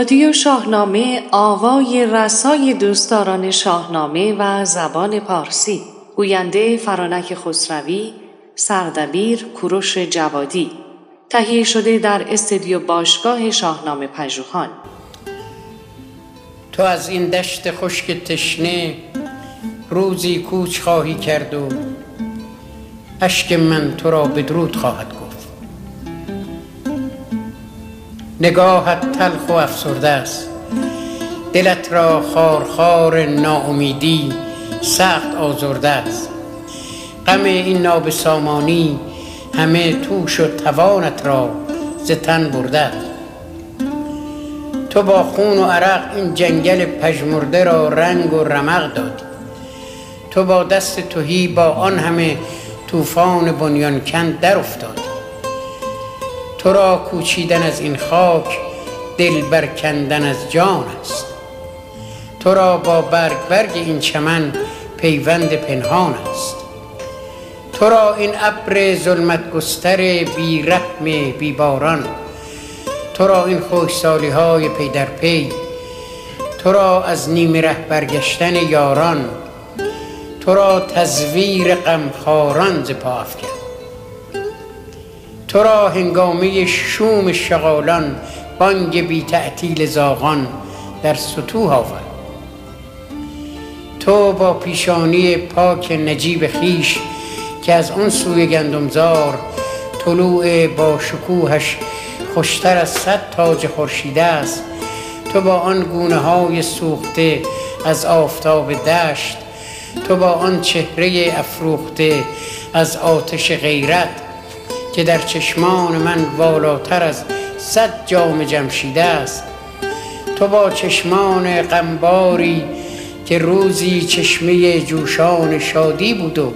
رادیو شاهنامه آوای رسای دوستداران شاهنامه و زبان پارسی. گوینده فرانک خسروی سردبیر کوروش جوادی. تهیه شده در استدیو باشگاه شاهنامه پژوهان. تو از این دشت خشک تشنه روزی کوچ خواهی کرد و اشک من تو را بدرود خواهد نگاهت تلخ و افسرده است. دلت را خارخار ناامیدی سخت آزرده است. غم این نابسامانی همه توش و توانت را ز تن برده تو با خون و عرق این جنگل پژمرده را رنگ و رمق دادی. تو با دست توهی با آن همه طوفان بنیانکن در افتادی. تو را کوچیدن از این خاک دل برکندن از جان است. تو را با برگ برگ این چمن پیوند پنهان است. تو را این ابر ظلمت گستر بی رحم بی باران. تو را این خشکسالی های پی در پی. تو را از نیمه ره برگشتن یاران. تو را تزویر غمخواران ز پا تو را هنگامه شوم شغالان بانگ بی تعطیل زاغان در سطوح آورد تو با پیشانی پاک نجیب خیش که از آن سوی گندمزار طلوع با شکوهش خوشتر از صد تاج خورشیده است. تو با آن گونه های سوخته از آفتاب دشت تو با آن چهره افروخته از آتش غیرت که در چشمان من والاتر از صد جام جمشیده است. تو با چشمان غمباری که روزی چشمه جوشان شادی بود و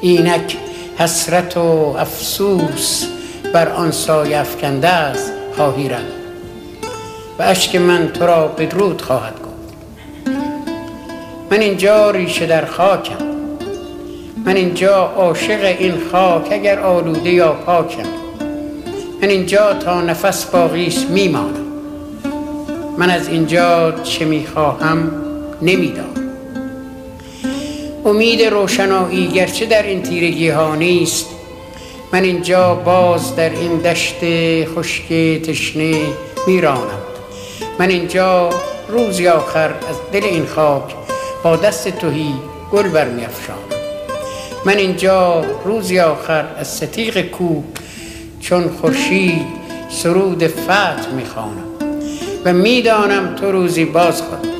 اینک حسرت و افسوس بر آن سایه افکنده است خواهی و اشک من تو را بدرود خواهد گفت. من اینجا ریشه در خاکم. من اینجا عاشق این خاک اگر آلوده یا پاکم. من اینجا تا نفس باقیش میمانم. من از اینجا چه می‌خواهم نمی‌دانم. امید روشنایی گرچه در این تیرگی ها نیست من اینجا باز در این دشت خشک تشنه میرانم. من اینجا روزی آخر از دل این خاک با دست توهی گل برمیافشانم. من اینجا روزی آخر از ستیق کو چون خورشید سرود فتح می‌خوانم و می‌دانم تو روزی باز خواهی.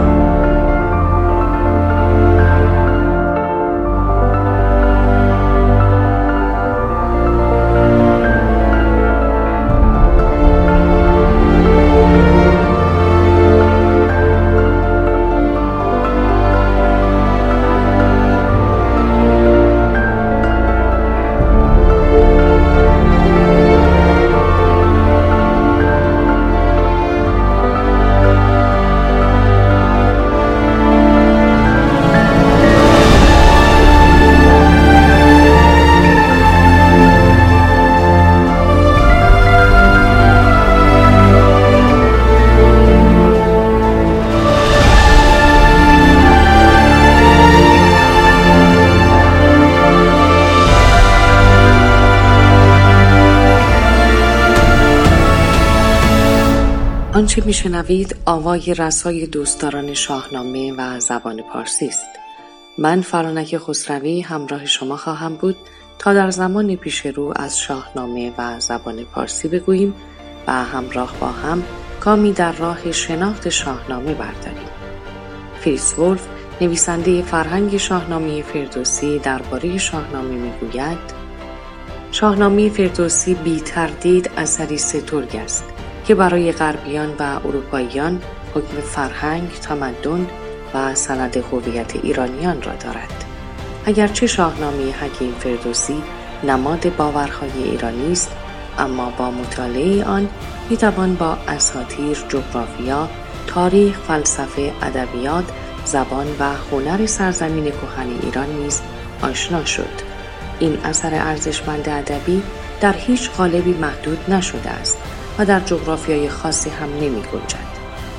آنچه میشنوید؟ آوای رسای دوستداران شاهنامه و زبان پارسی است. من فرانک خسروی همراه شما خواهم بود تا در زمان پیش رو از شاهنامه و زبان پارسی بگوییم و همراه با هم گامی در راه شناخت شاهنامه برداریم. فریس ولف نویسنده فرهنگ شاهنامه فردوسی درباره شاهنامه می‌گوید شاهنامه فردوسی بی تردید اثری سترگ است. که برای غربیان و اروپاییان حکم فرهنگ، تمدن و سند هویت ایرانیان را دارد. اگرچه شاهنامه حکیم فردوسی نماد باورهای ایرانی است اما با مطالعه آن می‌توان با اساطیر جغرافیا تاریخ فلسفه ادبیات زبان و هنر سرزمین کهن ایران نیز آشنا شد این اثر ارزشمند ادبی در هیچ قالبی محدود نشده است در جغرافیای خاصی هم نمی گنجد.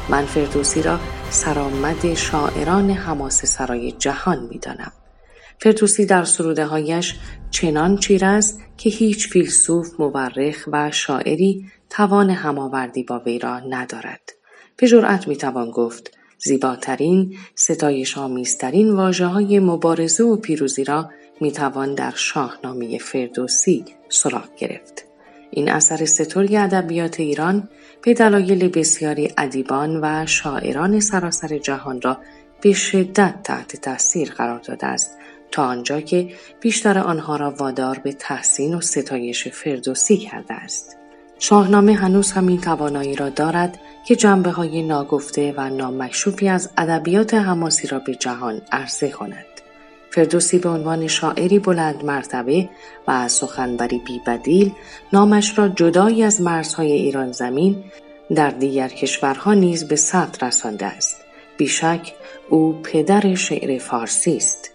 من فردوسی را سرآمد شاعران حماس سرای جهان می دانم. فردوسی در سروده هایش چنان چیر است که هیچ فیلسوف، مورخ و شاعری توان هماوردی با وی را ندارد. به جرأت می توان گفت زیباترین، ستایش آمیزترین واجه های مبارزه و پیروزی را می توان در شاهنامه فردوسی سراغ گرفت. این اثر ستوری ادبیات ایران به دلایل بسیاری ادیبان و شاعران سراسر جهان را به شدت تحت تاثیر قرار داده است تا آنجا که بیشتر آنها را وادار به تحسین و ستایش فردوسی کرده است. شاهنامه هنوز همین توانایی را دارد که جنبه های ناگفته و نامکشوفی از ادبیات حماسی را به جهان عرضه کند. فردوسی به عنوان شاعری بلند مرتبه و سخنوری بیبدیل نامش را جدایی از مرزهای ایران زمین در دیگر کشورها نیز به ثبت رسانده است. بیشک او پدر شعر فارسی است.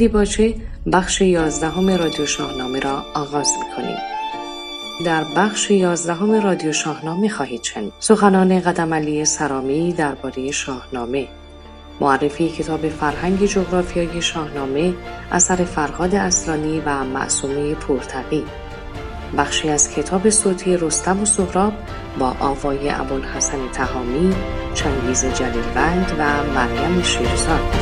دیباچه بخش یازدهم رادیو شاهنامه را آغاز می کنیم. در بخش یازدهم رادیو شاهنامه خواهید شنید. سخنان قدم علی سرامی درباره شاهنامه. معرفی کتاب فرهنگ جغرافیای شاهنامه اثر فرهاد اصلانی و معصومه پورتقی بخشی از کتاب صوتی رستم و سهراب با آوای ابوالحسن تهامی چنگیز جلیلوند و مریم شیرزاد.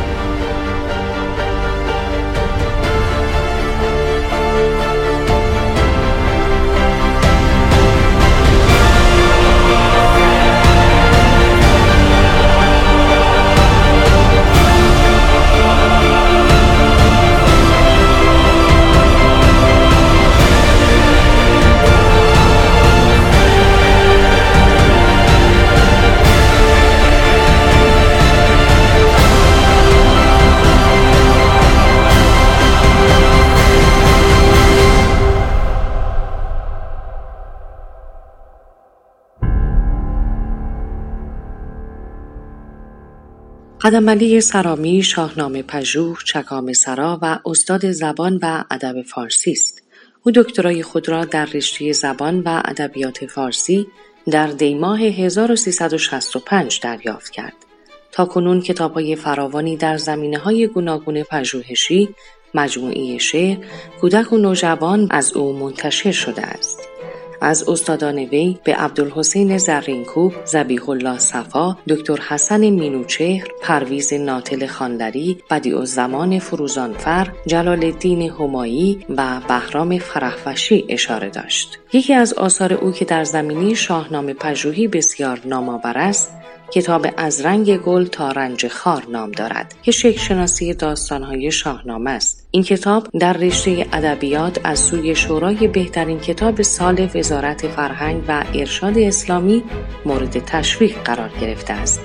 قدمعلی سرامی شاهنامه پژوه چکام سرا و استاد زبان و ادب فارسی است. او دکترای خود را در رشته زبان و ادبیات فارسی در دیماه 1365 دریافت کرد. تا کنون های فراوانی در زمینه های گوناگون پژوهشی مجموعه شعر کودک و نوجوان از او منتشر شده است. از استادان وی به عبدالحسین زرینکوب، زبیح الله صفا، دکتر حسن مینوچهر، پرویز ناتل خاندری، بدیع زمان فروزانفر، جلال الدین همایی و بهرام فرحفشی اشاره داشت. یکی از آثار او که در زمینی شاهنامه پژوهی بسیار نامآور است کتاب از رنگ گل تا رنج خار نام دارد. که شکل شناسی داستانهای شاهنامه است. این کتاب در رشته ادبیات از سوی شورای بهترین کتاب سال وزارت فرهنگ و ارشاد اسلامی مورد تشویق قرار گرفته است.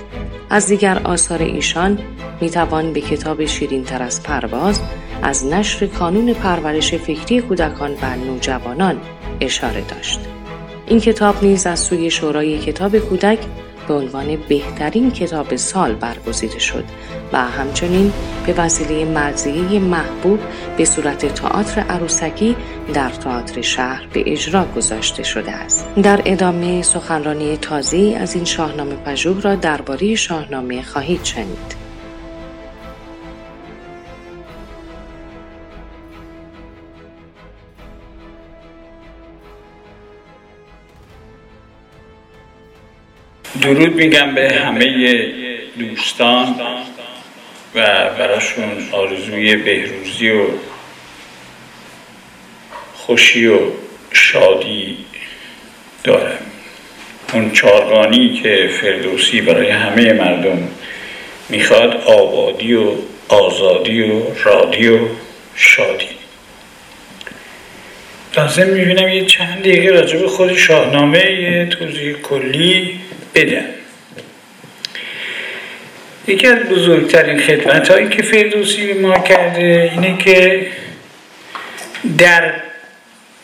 از دیگر آثار ایشان می توان به کتاب شیرین تر از پرواز از نشر کانون پرورش فکری کودکان و نوجوانان اشاره داشت. این کتاب نیز از سوی شورای کتاب کودک به عنوان بهترین کتاب سال برگزیده شد و همچنین به وسیله مرزیه محبوب به صورت تئاتر عروسکی در تئاتر شهر به اجرا گذاشته شده است. در ادامه سخنرانی تازه از این شاهنامه پژوه را درباره شاهنامه خواهید شنید. درود میگم به همه دوستان و براشون آرزوی بهروزی و خوشی و شادی دارم. اون چارگانی که فردوسی برای همه مردم می‌خواد آبادی و آزادی و رادی و شادی. لازم می‌بینم یه چند دقیقه راجب خود شاهنامه یه توضیح کلی. بدم یکی از بزرگترین خدمت هایی که فردوسی ما کرده اینه که در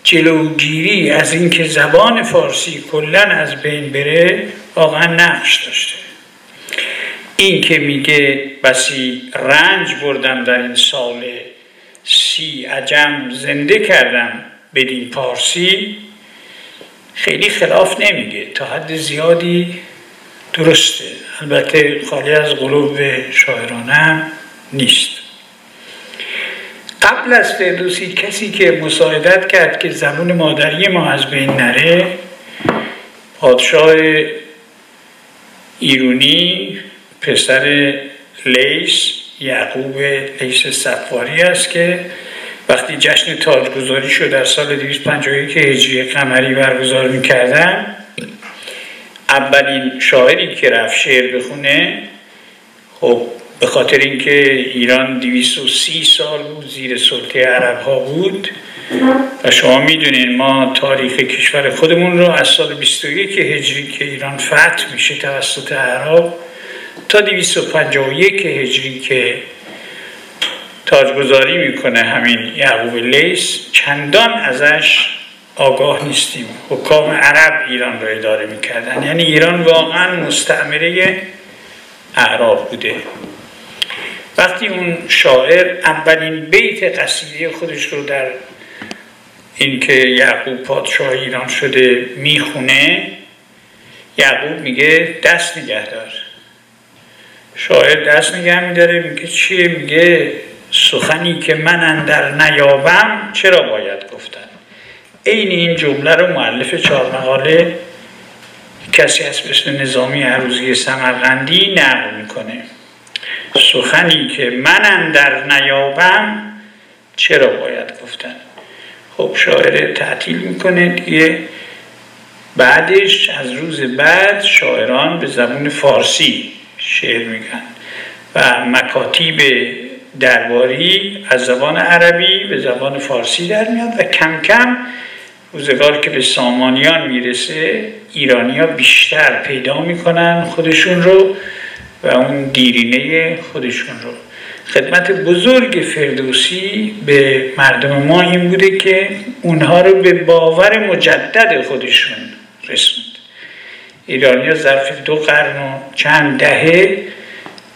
جلوگیری از اینکه زبان فارسی کلا از بین بره واقعا نقش داشته. این که میگه بسی رنج بردم در این سال سی عجم زنده کردم بدین پارسی خیلی خلاف نمیگه. تا حد زیادی درسته. البته خالی از قلوب شاعرانه نیست. قبل از فردوسی کسی که مساعدت کرد که زبون مادری ما از بین نره پادشاه ایرونی پسر لیس یعقوب لیس صفاری است که وقتی جشن تاجگذاری شد در سال 251 هجری قمری برگزار می‌کردن اولین شاعری که رفت شعر بخونه خب به خاطر اینکه ایران 230 سال بود زیر سلطه عرب ها بود. و شما می‌دونین ما تاریخ کشور خودمون رو از سال 21 هجری که ایران فتح میشه توسط عرب تا 251 هجری که تاجگذاری می‌کنه همین یعقوب لیس چندان ازش آگاه نیستیم. حکام عرب ایران را اداره می‌کردن. یعنی ایران واقعا مستعمره اعراب بوده. وقتی اون شاعر اولین بیت قصیده خودش رو در اینکه یعقوب پادشاه ایران شده می‌خونه یعقوب میگه دست نگه دار. شاعر دست نگه میداره میگه چیه؟ میگه سخنی که من اندر نیابم چرا باید گفتن؟ عین این جمله رو معلف چهار مقاله کسی از اسم نظامی عروضی سمرقندی نقل می‌کنه. سخنی که من اندر نیابم چرا باید گفتن؟ خب شاعر تعطیل می‌کنه دیگه. بعدش از روز بعد شاعران به زبون فارسی شعر میگن و مکاتیب درباری از زبان عربی به زبان فارسی در میاد و کم کم روزگار که به سامانیان می‌رسه ایرانیا بیشتر پیدا می‌کنن خودشون رو و اون دیرینه خودشون رو. خدمت بزرگ فردوسی به مردم ما این بوده که اونها رو به باور مجدد خودشون رسوند. ایرانیا ظرف دو قرن و چند دهه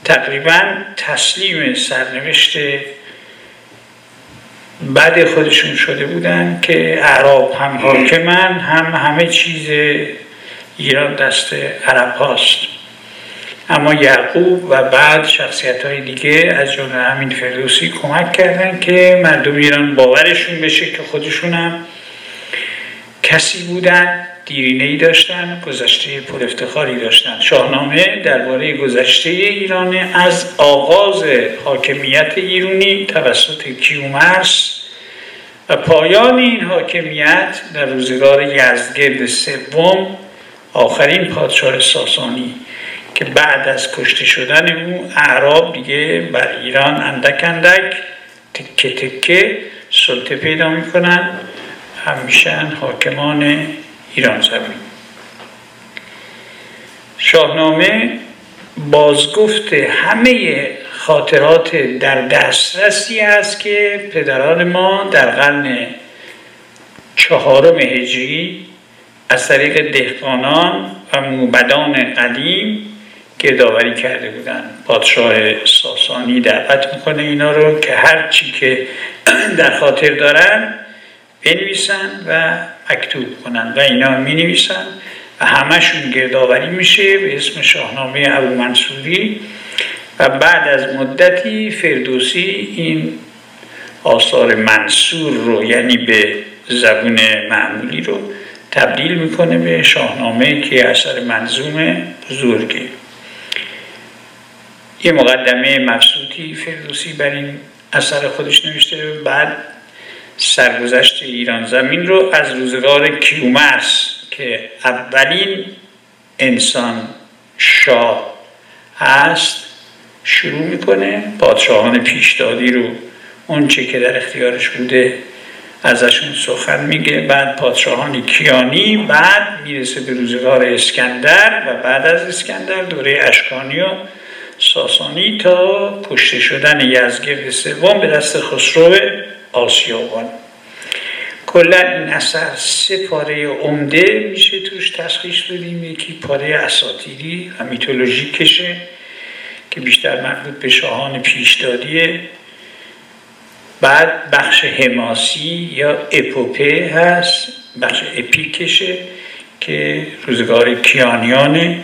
تقریبا تسلیم سرنوشت بعد خودشون شده بودن که عرب هم حاکمن هم همه چیز ایران دست عرب هاست. اما یعقوب و بعد شخصیت های دیگه از جمله همین فردوسی کمک کردن که مردم ایران باورشون بشه که خودشون هم کسی بودن دیرینه ای داشتن گذشته پر افتخاری داشتن. شاهنامه درباره گذشته ایران از آغاز حاکمیت ایرانی توسط کیومرس و پایان این حاکمیت در روزگار یزدگرد سوم آخرین پادشاه ساسانی که بعد از کشته شدن او اعراب دیگه بر ایران اندک اندک تکه تکه سلطه پیدا می‌کنن. همیشن حاکمان ایران زمین. شاهنامه بازگفت همه خاطرات در دسترسی است که پدران ما در قرن چهارم هجری از طریق دهقانان و موبدان قدیم گردآوری کرده بودن پادشاه ساسانی دعوت می‌کنه اینا رو که هر چی که در خاطر دارن بنویسن و مکتوب کنن و اینا می نویسن و همشون گردآوری میشه به اسم شاهنامه ابو منصوری و بعد از مدتی فردوسی این آثار منصور رو یعنی به زبون معمولی رو تبدیل می‌کنه به شاهنامه که اثر منظوم بزرگه. یه مقدمه مبسوطی فردوسی بر این اثر خودش نوشته بعد سرگذشت ایران زمین رو از روزگار کیومرس که اولین انسان شاه هست شروع می‌کنه پادشاهان پیشدادی رو. اون چه که در اختیارش بوده ازشون سخن میگه. بعد پادشاهان کیانی بعد می‌رسه به روزگار اسکندر و بعد از اسکندر دوره اشکانی و ساسانی تا کشته شدن یزگرد سوم به دست خسرو آسیابان کلا این اثر سه پاره عمده میشه توش تشخیص بدیم. یکی پاره اساتیری و میتولوژیکشه که بیشتر مربوط به شاهان پیشدادیه. بعد بخش حماسی یا اپوپه هست بخش اپیکشه که روزگار کیانیانه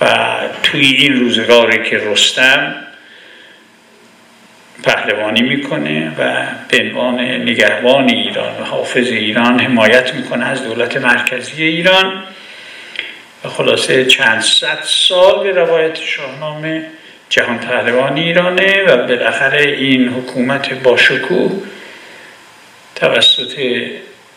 و توی این روزگاری که رستم پهلوانی می‌کنه و به عنوان نگهبان ایران و حافظ ایران حمایت می‌کنه از دولت مرکزی ایران. و خلاصه چند صد سال به روایت شاهنامه جهان پهلوان ایرانه و بالاخره این حکومت باشکوه توسط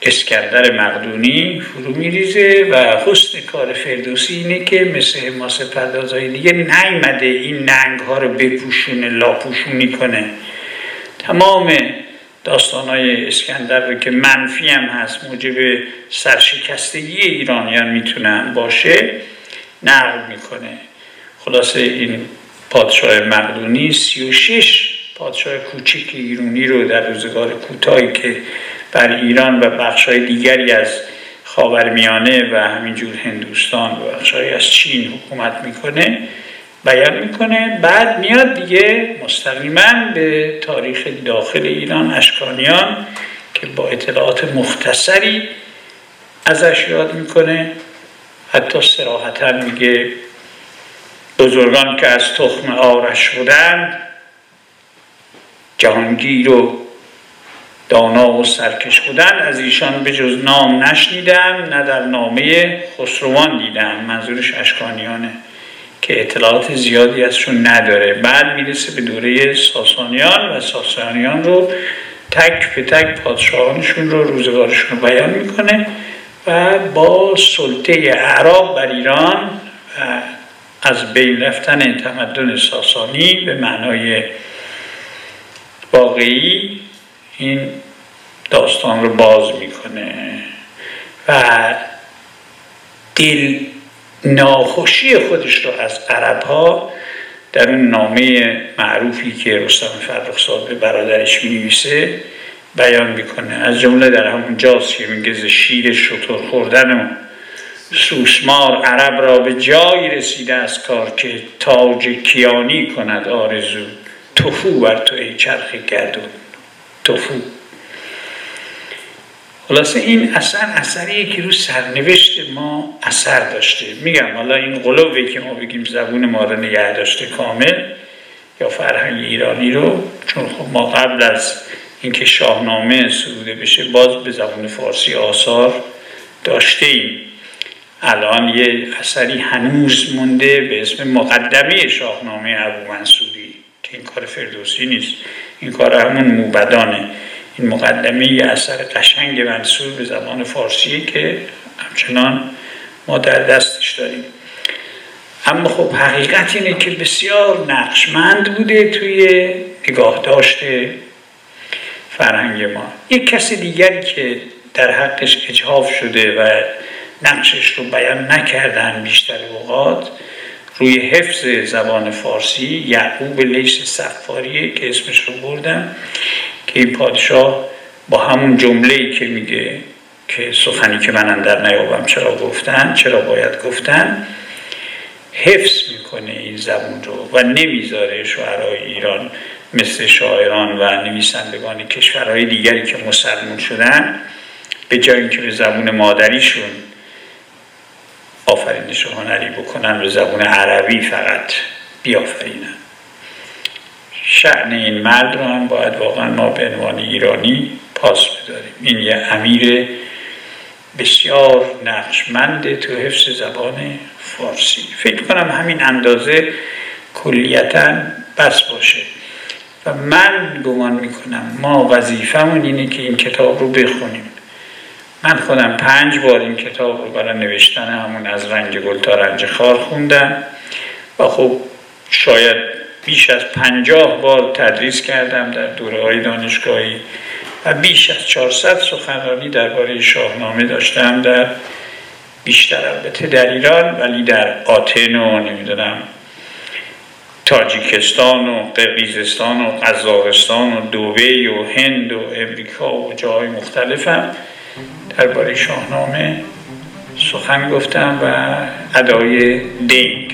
اسکندر مقدونی فرو میریزه و حسن کار فردوسی اینه که مثل حماس پردازهای دیگه نیمده این ننگ ها رو بپوشونه لاپوشونی کنه. تمام داستان های اسکندر رو که منفی هم هست موجب سرشکستگی ایرانیان می‌تونن باشه نقل می‌کنه. خلاصه این پادشاه مقدونی سی و شش پادشاه کوچک ایرانی رو در روزگار کوتاهی که بر ایران و بخشهای دیگری از خاورمیانه و همینجور هندوستان و بخشهایی از چین حکومت می‌کنه بیان می‌کنه. بعد میاد دیگه مستقیما به تاریخ داخل ایران اشکانیان که با اطلاعات مختصری ازش یاد می‌کنه. حتی سراحتا میگه بزرگان که از تخم آرش بودند جهانگیر و دانا و سرکش بودن از ایشان به جز نام نشنیدم نه در نامه خسروان دیدم منظورش اشکانیانه که اطلاعات زیادی ازشون نداره. بعد می‌رسه به دوره ساسانیان و ساسانیان رو تک به تک پادشاهانشون رو روزگارشون رو بیان می‌کنه و با سلطه اعراب بر ایران و از بین رفتن تمدن ساسانی به معنای واقعی این داستان رو باز می‌کنه و دل ناخوشی خودش رو از عرب ها در اون نامه معروفی که رستم فرخزاد به برادرش نویسه بیان می‌کنه. از جمله در همون جاست که میگه شیر شطور خوردن و سوسمار عرب را به جایی رسیده از کار که تاج کیانی کند آرزو. توفو بر تو ای چرخ گردون. توفو. خلاصه این اثر اثریه که رو سرنوشت ما اثر داشته. میگم حالا این قلوبه که ما بگیم زبون ما رو نگه داشته کامل یا فرهنگ ایرانی رو چون خب ما قبل از اینکه شاهنامه سروده بشه باز به زبان فارسی آثار داشته ایم الان یه اثری هنوز مونده به اسم مقدمه شاهنامه ابو منصوری که این کار فردوسی نیست. این کار همون موبدانه. این مقدمه یه اثر قشنگ منصور به زبان فارسی که همچنان ما در دستش داریم. اما خب حقیقت اینه که بسیار نقشمند بوده توی نگاه داشته فرهنگ ما. یک کسی دیگری که در حقش اجهاف شده و نقشش رو بیان نکردن بیشتر اوقات روی حفظ زبان فارسی یعقوب لیس سفاریه که اسمش رو بردم که این پادشاه با همون جمله که میگه که سخنی که من در نیابم چرا گفتن چرا باید گفتن حفظ می‌کنه این زبون رو و نمی‌ذاره شعرهای ایران مثل شاعران و نویسندگان کشورهای دیگری که مسلمون شدن به جای اینکه به زبون مادریشون آفرینش هنری بکنن به زبون عربی فقط. بیافرینن شعن این مرد رو هم باید واقعا ما به عنوان ایرانی پاس بداریم. این یه امیر بسیار نقشمند تو حفظ زبان فارسی. فکر کنم همین اندازه کلیتا بس باشه. و من گمان می‌کنم ما وظیفمون اینه که این کتاب رو بخونیم. من خودم پنج بار این کتاب رو برای نوشتن همون از رنج گل تا رنج خار خوندم و خب شاید بیش از پنجاه بار تدریس کردم در دوره های دانشگاهی و بیش از 400 سخنرانی درباره شاهنامه داشتم در بیشتر البته در ایران ولی در آتن و نمی‌دونم تاجیکستان و قرقیزستان و قزاقستان و دوبی و هند و امریکا و جاهای مختلفم. درباره شاهنامه سخن گفتم و ادای دین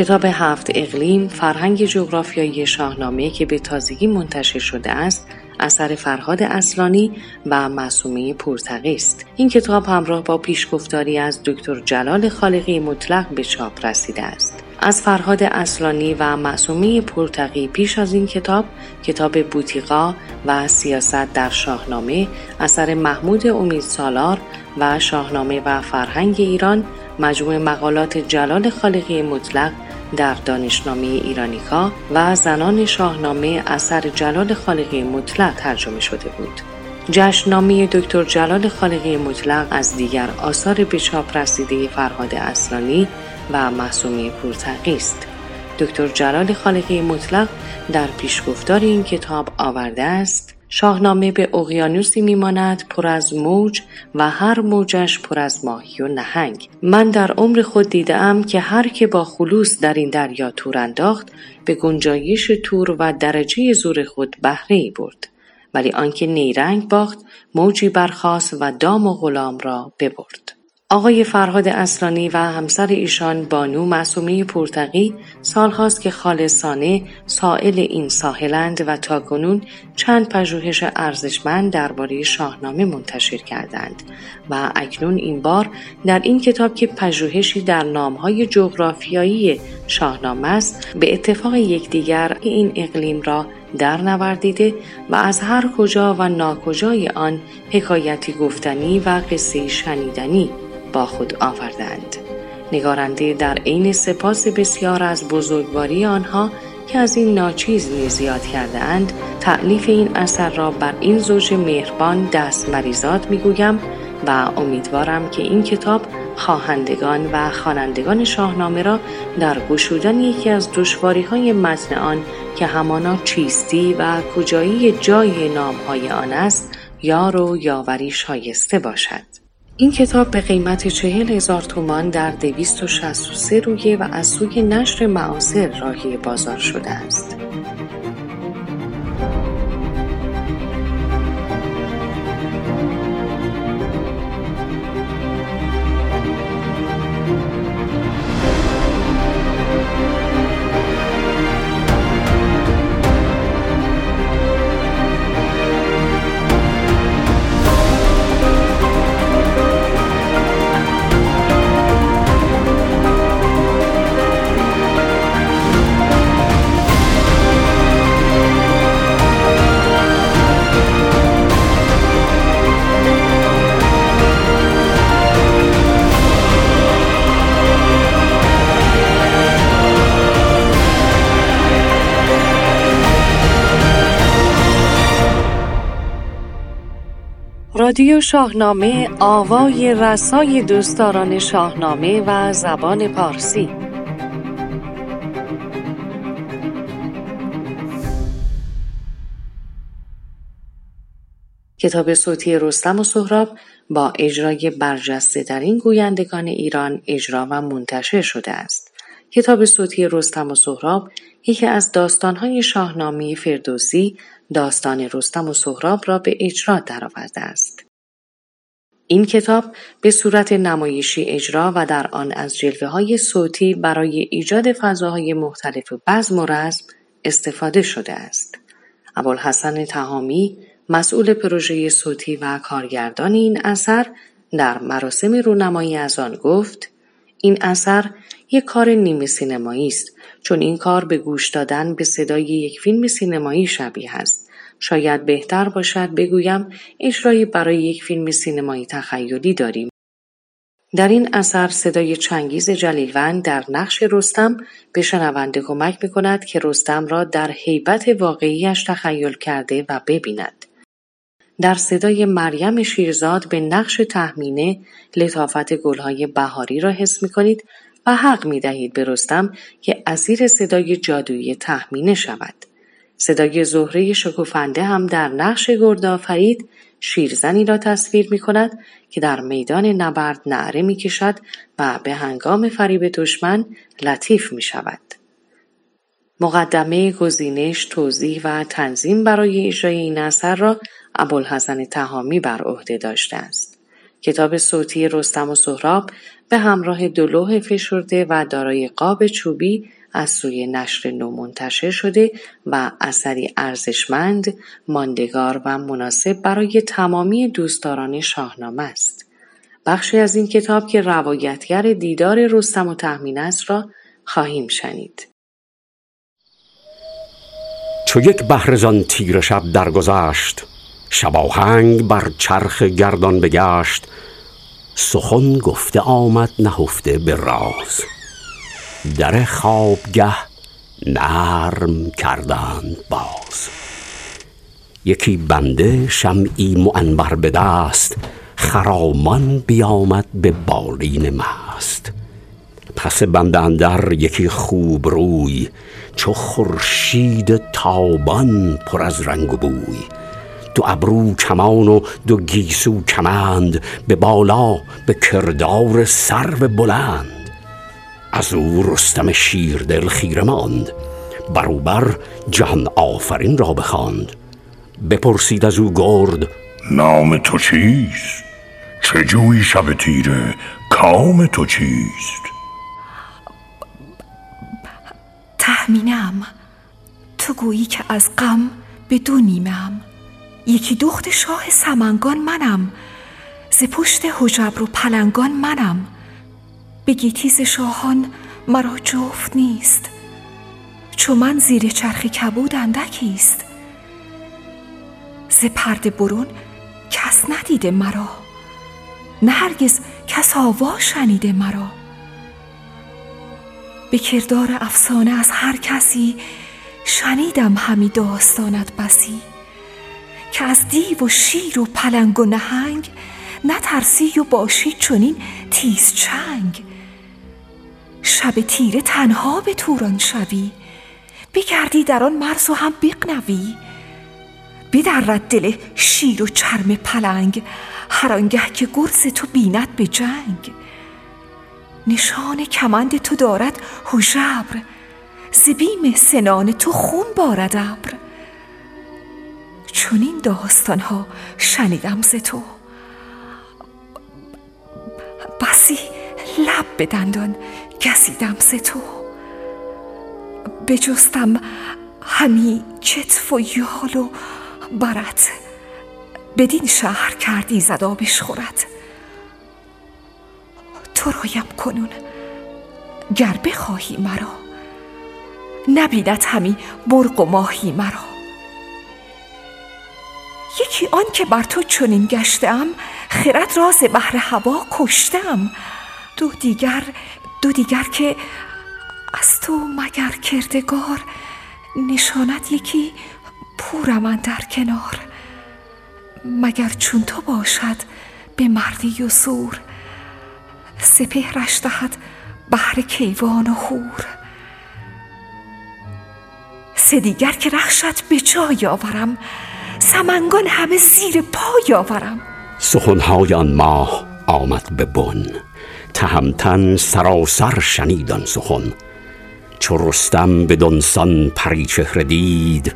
کتاب هفت اقلیم فرهنگ جغرافیایی شاهنامه که به تازگی منتشر شده است اثر فرهاد اصلانی و معصومه پورتقی است. این کتاب همراه با پیشگفتاری از دکتر جلال خالقی مطلق به چاپ رسیده است. از فرهاد اصلانی و معصومه پرتقی پیش از این کتاب کتاب بوتیقا و سیاست در شاهنامه اثر محمود امید سالار و شاهنامه و فرهنگ ایران مجموع مقالات جلال خالقی مطلق در دانشنامه ایرانیکا و زنان شاهنامه اثر جلال خالقی مطلق ترجمه شده بود. جشننامه دکتر جلال خالقی مطلق از دیگر آثار به چاپ رسیده فرهاد اصلانی و معصومی پورتقی است. دکتر جلال خالقی مطلق در پیشگفتار این کتاب آورده است شاهنامه به اقیانوسی میماند پر از موج و هر موجش پر از ماهی و نهنگ. من در عمر خود دیدم که هر که با خلوص در این دریا تور انداخت به گنجایش تور و درجه زور خود بهره ای برد. ولی آنکه نیرنگ باخت موجی برخاست و دام و غلام را ببرد. آقای فرهاد اصلانی و همسر ایشان بانو معصومه پورتقی سالهاست که خالصانه سائل این ساحلند و تاکنون چند پژوهش ارزشمند درباره شاهنامه منتشر کردند و اکنون این بار در این کتاب که پژوهشی در نامهای جغرافیایی شاهنامه است به اتفاق یکدیگر این اقلیم را در نوردیده و از هر کجا و ناکجای آن حکایتی گفتنی و قصه شنیدنی. با خود آوردند نگارنده در عین سپاس بسیار از بزرگواری آنها که از این ناچیز نیز یاد کرده اند تعلیف این اثر را بر این زوج مهربان دست مریزاد می‌گویم و امیدوارم که این کتاب خواهندگان و خوانندگان شاهنامه را در گشودن یکی از دشواری های متن آن که همانا چیستی و کجایی جای نامهای آن است یار و یاوری شایسته باشد. این کتاب به قیمت چهل هزار تومان در دویست و شست و سه رویه و از سوی نشر معاصر راهی بازار شده است. رادیو شاهنامه آوای رسای دوستداران شاهنامه و زبان پارسی کتاب صوتی رستم و سهراب با اجرای برجسته در این گویندگان ایران اجرا و منتشر شده است. کتاب صوتی رستم و سهراب یکی از داستانهای شاهنامه فردوسی داستان رستم و سهراب را به اجرا درآورده است. این کتاب به صورت نمایشی اجرا و در آن از جلوه های صوتی برای ایجاد فضاهای مختلف بزم و رزم استفاده شده است. ابوالحسن تهامی مسئول پروژه صوتی و کارگردان این اثر در مراسم رونمایی از آن گفت این اثر یک کار نیمه سینمایی است. چون این کار به گوش دادن به صدای یک فیلم سینمایی شبیه است. شاید بهتر باشد بگویم اجرایی برای یک فیلم سینمایی تخیلی داریم. در این اثر صدای چنگیز جلیلوند در نقش رستم به شنونده کمک می کند که رستم را در حیبت واقعیش تخیل کرده و ببیند. در صدای مریم شیرزاد به نقش تحمینه لطافت گلهای بهاری را حس می کنید و حق می دهید به رستم که اسیر صدای جادویی تحمینه شود. صدای زهره شکوفنده هم در نقش گردآفرید شیرزنی را تصویر می کند که در میدان نبرد نعره می کشد و به هنگام فریب دشمن لطیف می شود. مقدمه گزینش، توضیح و تنظیم برای اجرای این اثر را ابوالحسن تهامی بر عهده داشته است. کتاب صوتی رستم و سهراب به همراه دو فشرده و دارای قاب چوبی از سوی نشر نو منتشر شده و اثری ارزشمند، ماندگار و مناسب برای تمامی دوستداران شاهنامه است. بخشی از این کتاب که روایتگر دیدار رستم و تحمین است را خواهیم شنید. چو یک بهرزان تیر شب درگذشت شباهنگ بر چرخ گردان بگشت سخن گفته آمد نهفته به راز در خوابگه نرم کردند باز یکی بنده شمعی معنبر به دست خرامان بیامد به بالین مست پس بنده اندر یکی خوب روی چو خورشید تابان پر از رنگ و بوی دو ابرو کمان و دو گیسو کمند به بالا به کردار سرو بلند. از او رستم شیردل خیره ماند بروبر جهان آفرین را بخواند. بپرسید از او گرد نام تو چیست؟ چه جوی شب تیره کام تو چیست؟ تهمینم تو گویی که از غم به دو نیمم یکی دخت شاه سمنگان منم. ز پشت حجبر و پلنگان منم. به گیتیز شاهان مرا جفت نیست. چو من زیر چرخ کبود اندکیست ز پرده برون کس ندیده مرا. نه هرگز کس آوا شنیده مرا. به کردار افسانه از هر کسی شنیدم همی داستانت بسی. که از دیو و شیر و پلنگ و نهنگ نترسی و باشی چونین تیز چنگ. شب تیره تنها به توران شوی بگردی در آن مرز و هم بقنوی بدرد دل شیر و چرم پلنگ هر آنگه که گرز تو بیند به جنگ. نشان کمند تو دارد هژبر ز بیم سنان تو خون بارد ابر. چنین داستان ها شنیدم ز تو. بسی لب به دندان گزیدم ز تو. بجستم همی کتف و یال و برت. بدین شهر کردی زدابش خورد تو رایم کنون گر بخواهی مرا. نبیند همی مرغ و ماهی مرا. یکی آن که بر تو چنین گشتم خرد راز بهر هوا کشتم. دو دیگر دو دیگر که از تو مگر کردگار نشانت یکی پورم در کنار. مگر چون تو باشد به مردی و زور سپهرش دهد بهر کیوان و خور سه دیگر که رخشت به جای آورم سمنگان همه زیر پای آورم. سخنهای آن ماه آمد به بن. تهمتن سراسر شنیدان سخن. چو رستم به دنسان پریچهره دید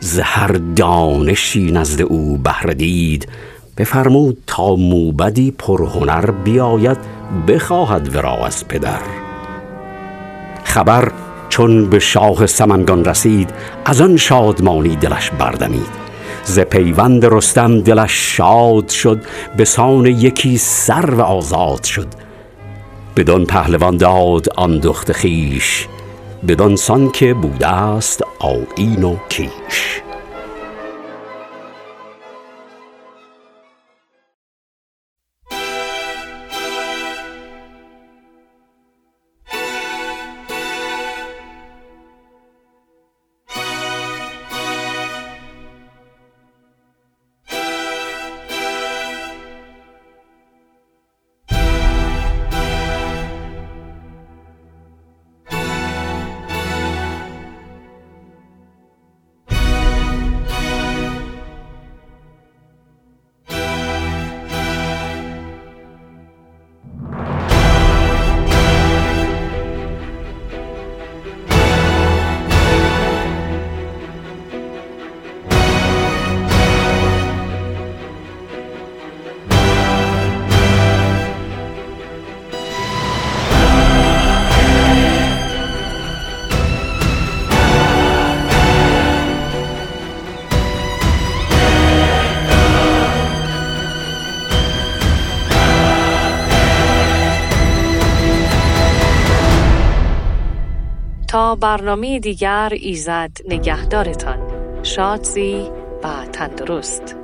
ز هر دانشی نزد او بهره دید. بفرمود تا موبدی پرهنر بیاید بخواهد ورا از پدر. خبر چون به شاه سمنگان رسید از آن شادمانی دلش بردمید. ز پیوند رستم دلش شاد شد به سان یکی سر و آزاد شد. بدان پهلوان داد آن دخت خیش بدان سان که بوده است آیین و کیش. برنامه دیگر ایزد نگهدارتان. شادزی و تندرست.